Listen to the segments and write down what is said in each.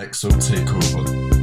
XO Takeover.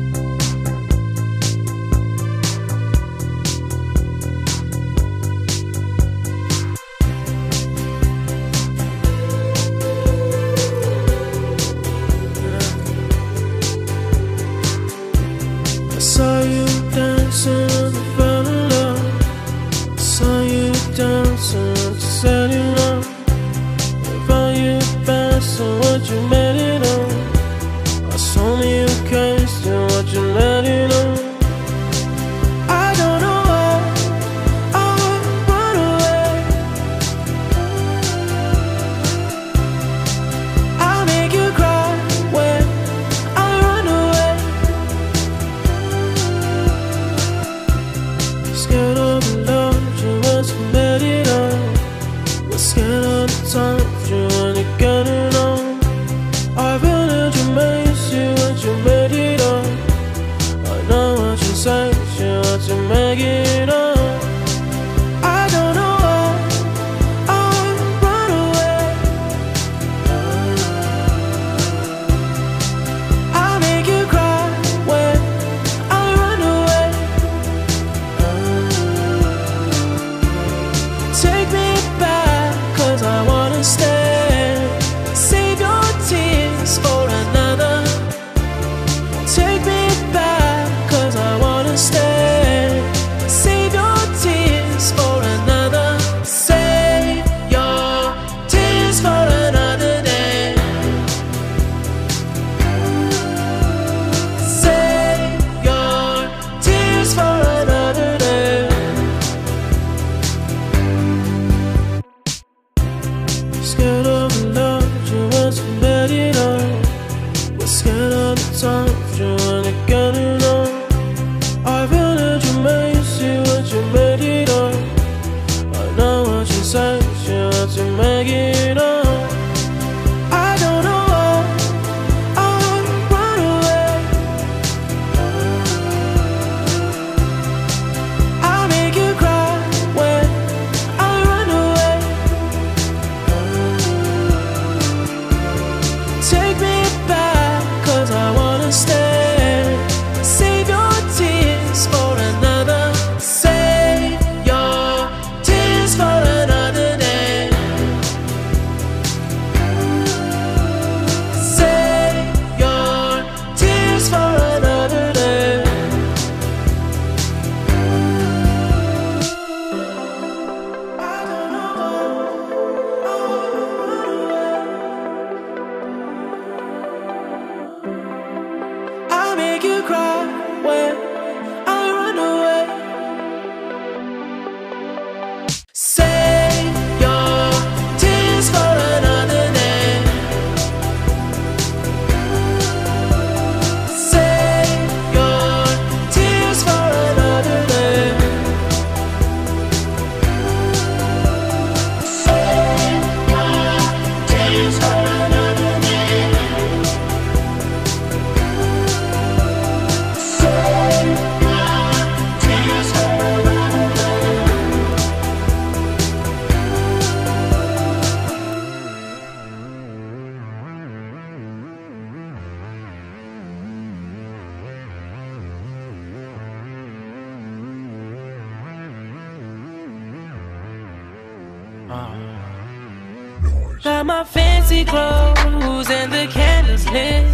Got my fancy clothes and the candles lit.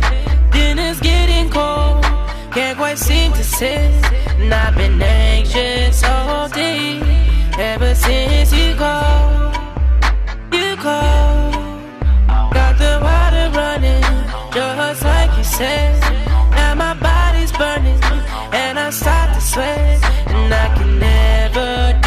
Dinner's getting cold, can't quite seem to sit. And I've been anxious all day, ever since you called. You called, got the water running, just like you said. Now my body's burning, and I start to sweat, and I can never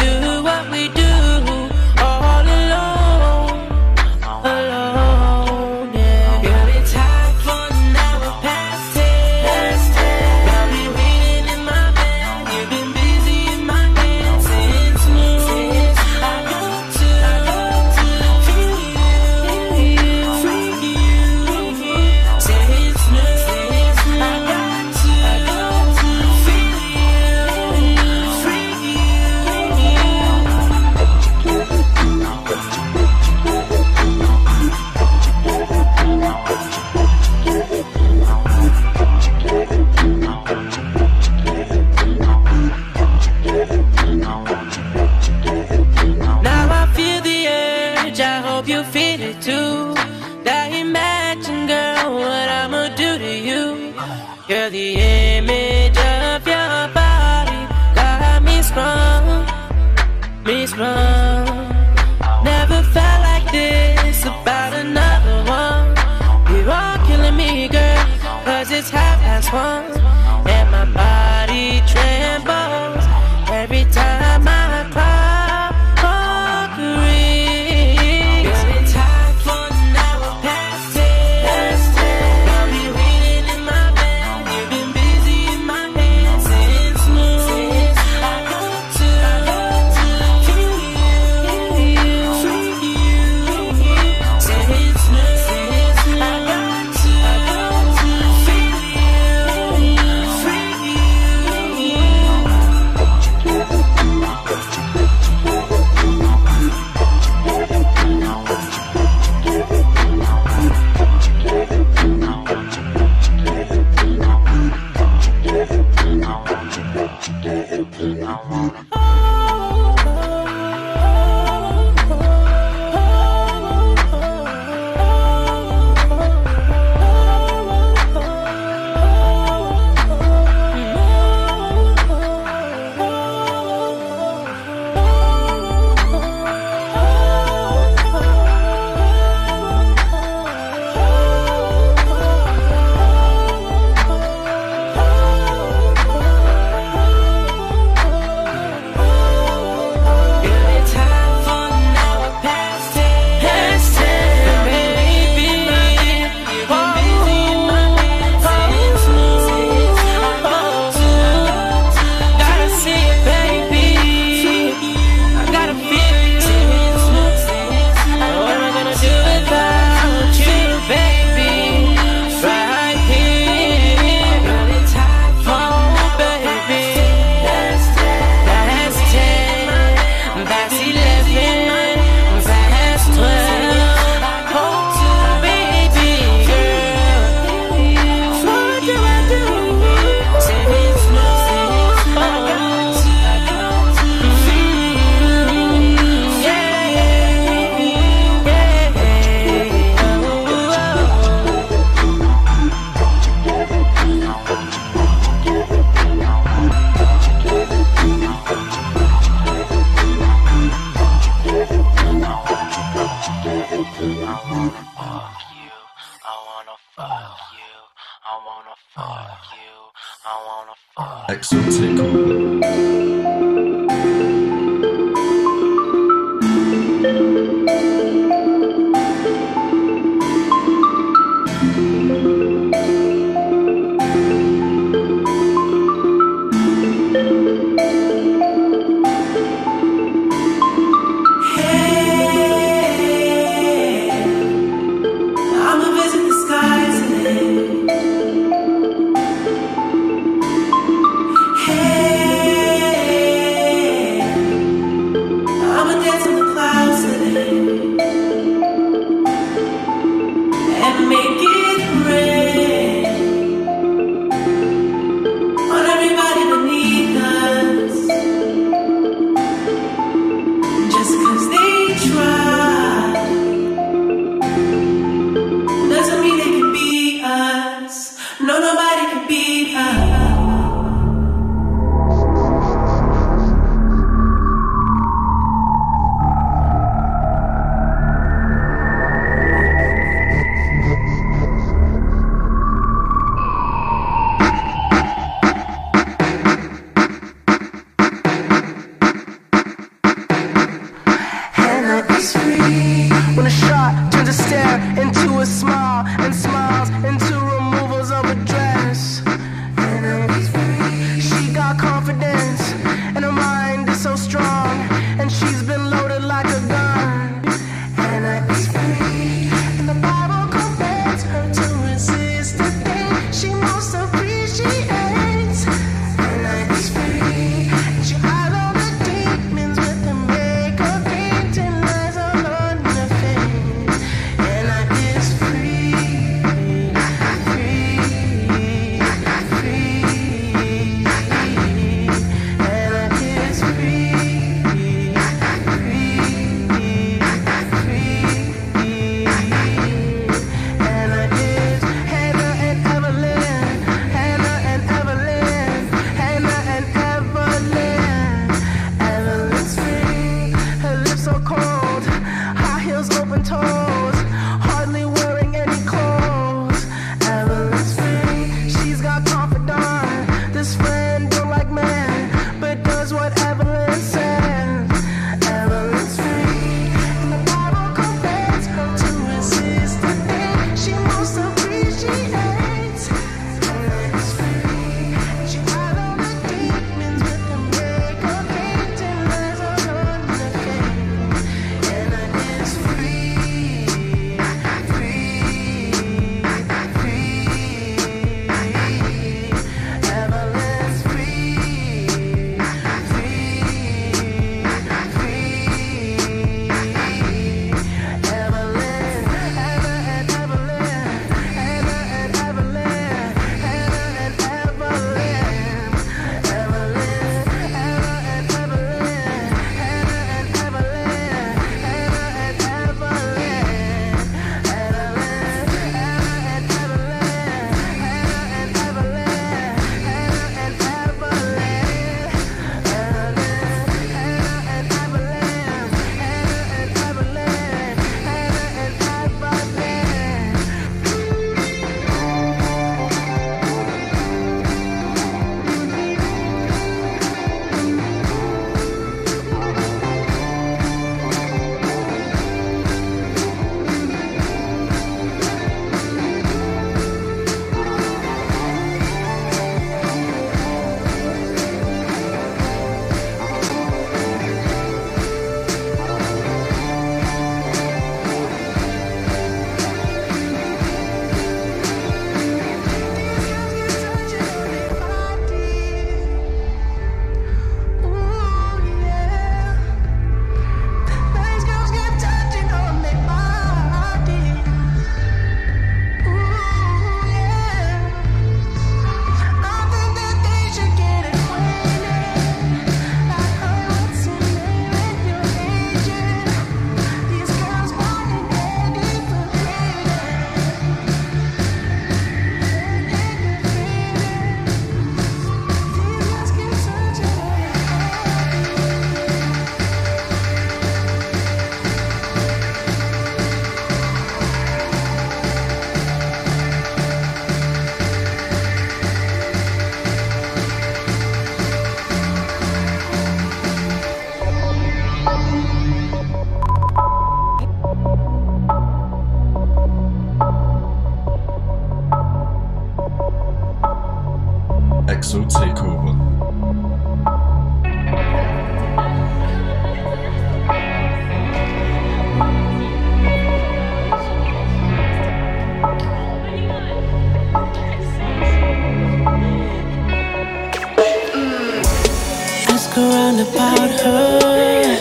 Ask around about her.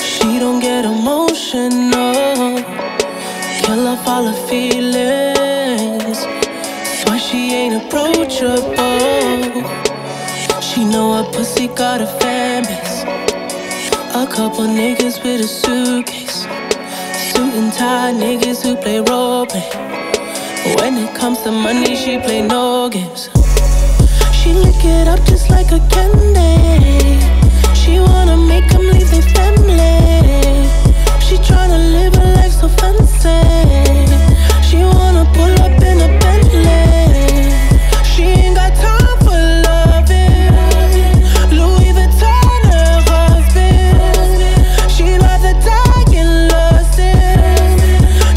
She don't get emotional. Kill off all her feelings. That's why she ain't approachable. She know her pussy got a fan. A couple niggas with a suitcase. Suit and tie niggas who play role. When it comes to money, she play no games. She lick it up just like a candy. She wanna make them leave their family. She tryna live a life so fancy. She wanna pull up in a Bentley. She ain't got time for loving. Louis Vuitton her husband. She'd rather die in lust.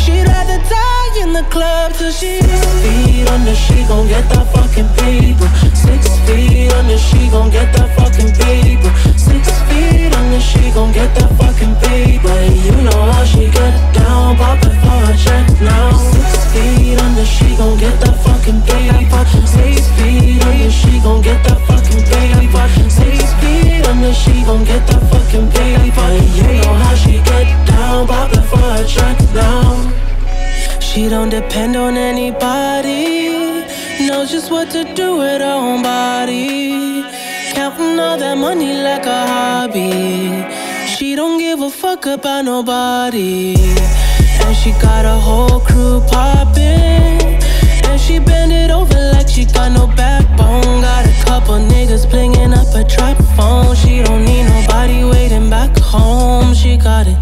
She'd rather die in the club till she feet under. She gon' get that gon' get that fucking paper. Six feet under. She gon' get that fucking paper. You know how she get down, pop it for a check now. Six feet under. She gon' get that fucking paper. Six feet under. She gon' get that fucking paper. Six feet under. She gon' get that fucking paper. You know how she get down, pop it for a check now. She don't depend on anybody. Knows just what to do with her own body. Counting all that money like a hobby. She don't give a fuck about nobody. And she got a whole crew poppin'. And she bend it over like she got no backbone. Got a couple niggas blingin' up a trap phone. She don't need nobody waiting back home. She got it.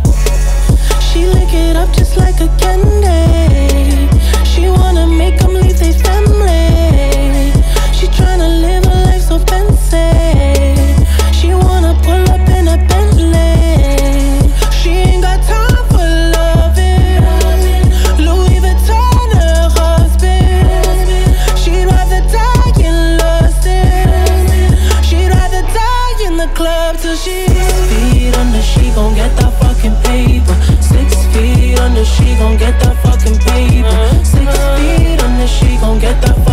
She lick it up just like a candy. She wanna make them leave their family. She tryna live a life so fancy. Get that fucking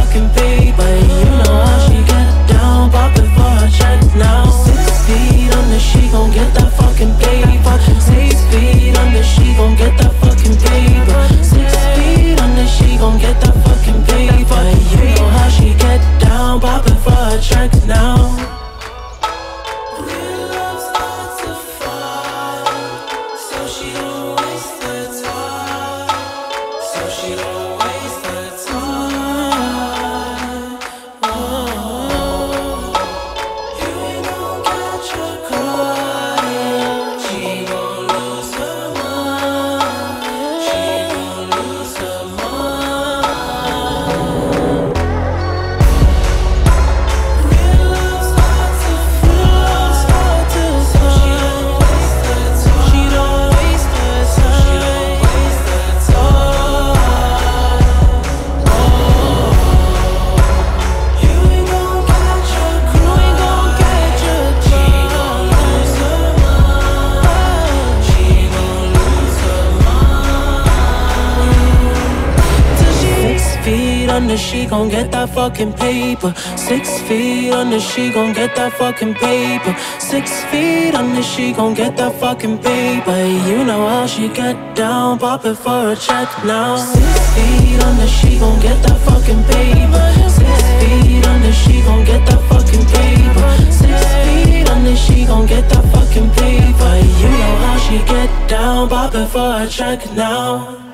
under, she gon' get that fucking paper. Six feet under, she gon' get that fucking paper. Six feet under, she gon' get that fucking paper. You know how she get down, pop it for a check now. Six feet under, she gon' get that fucking paper. Six feet under, she gon' get that fucking paper. Six feet under, she gon' get that fucking paper. You know how she get down, pop it for a check now.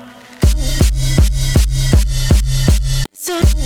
So,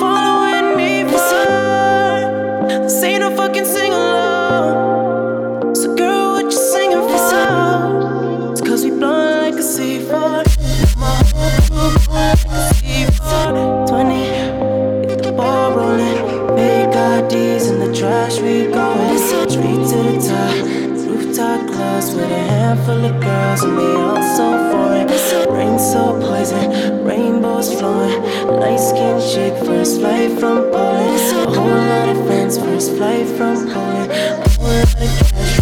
following me for some. This ain't no fucking sing along. So, girl, what you singing for? Some? It's cause we blowing like a C4. Like a C4. 20, get the ball rolling. Fake IDs in the trash, we going. straight to the top. Rooftop clubs with a handful of girls, and they all so rain so poison, rainbows flowing. Light skinned chick, first flight from Poland. A whole lot of friends, first flight from Poland. A whole lot of cash.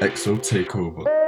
XO Takeover.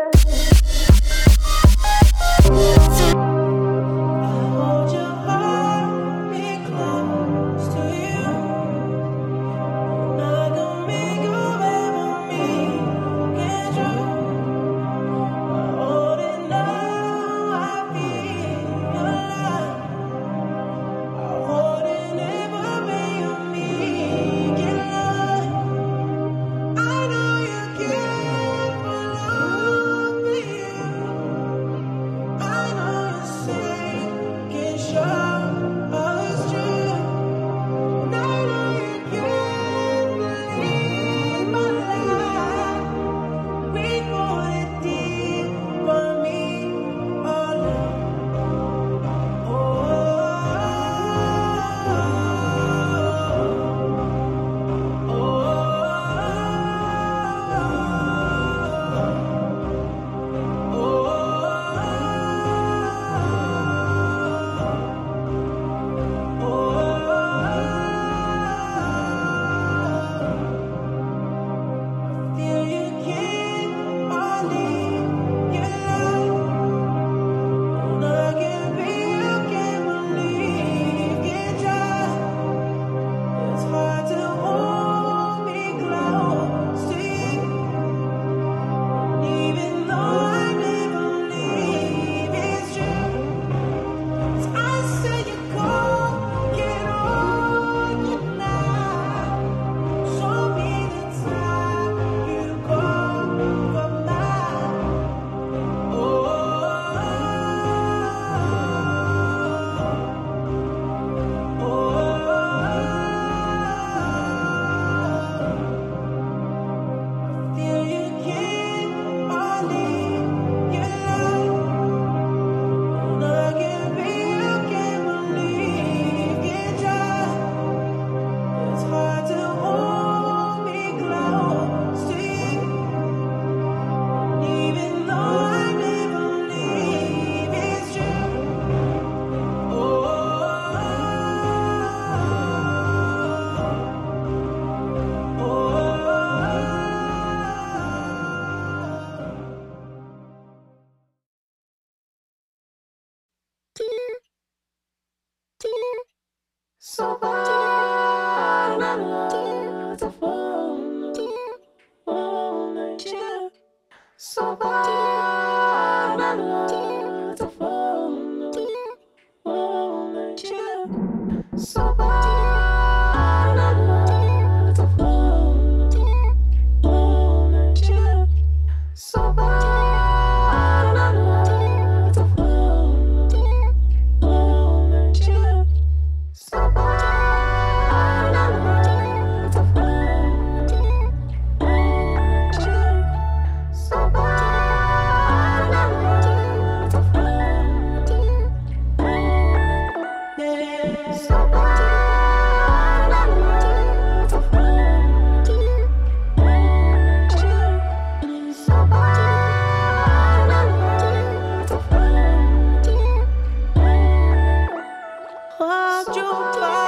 Hold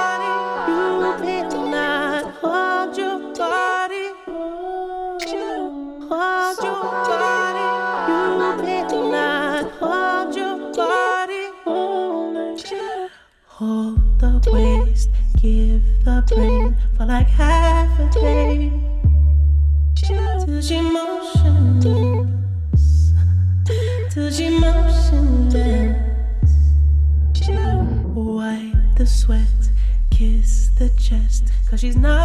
she's not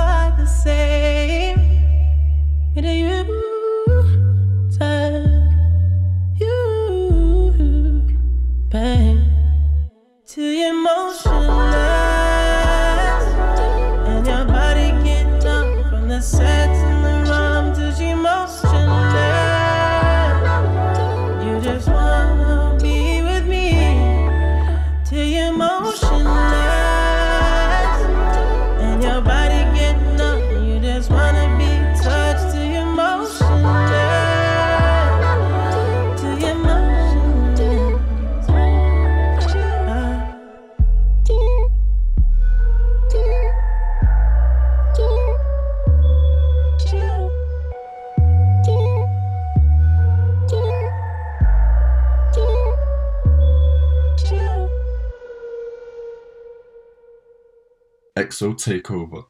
XO Takeover.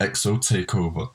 XO Takeover.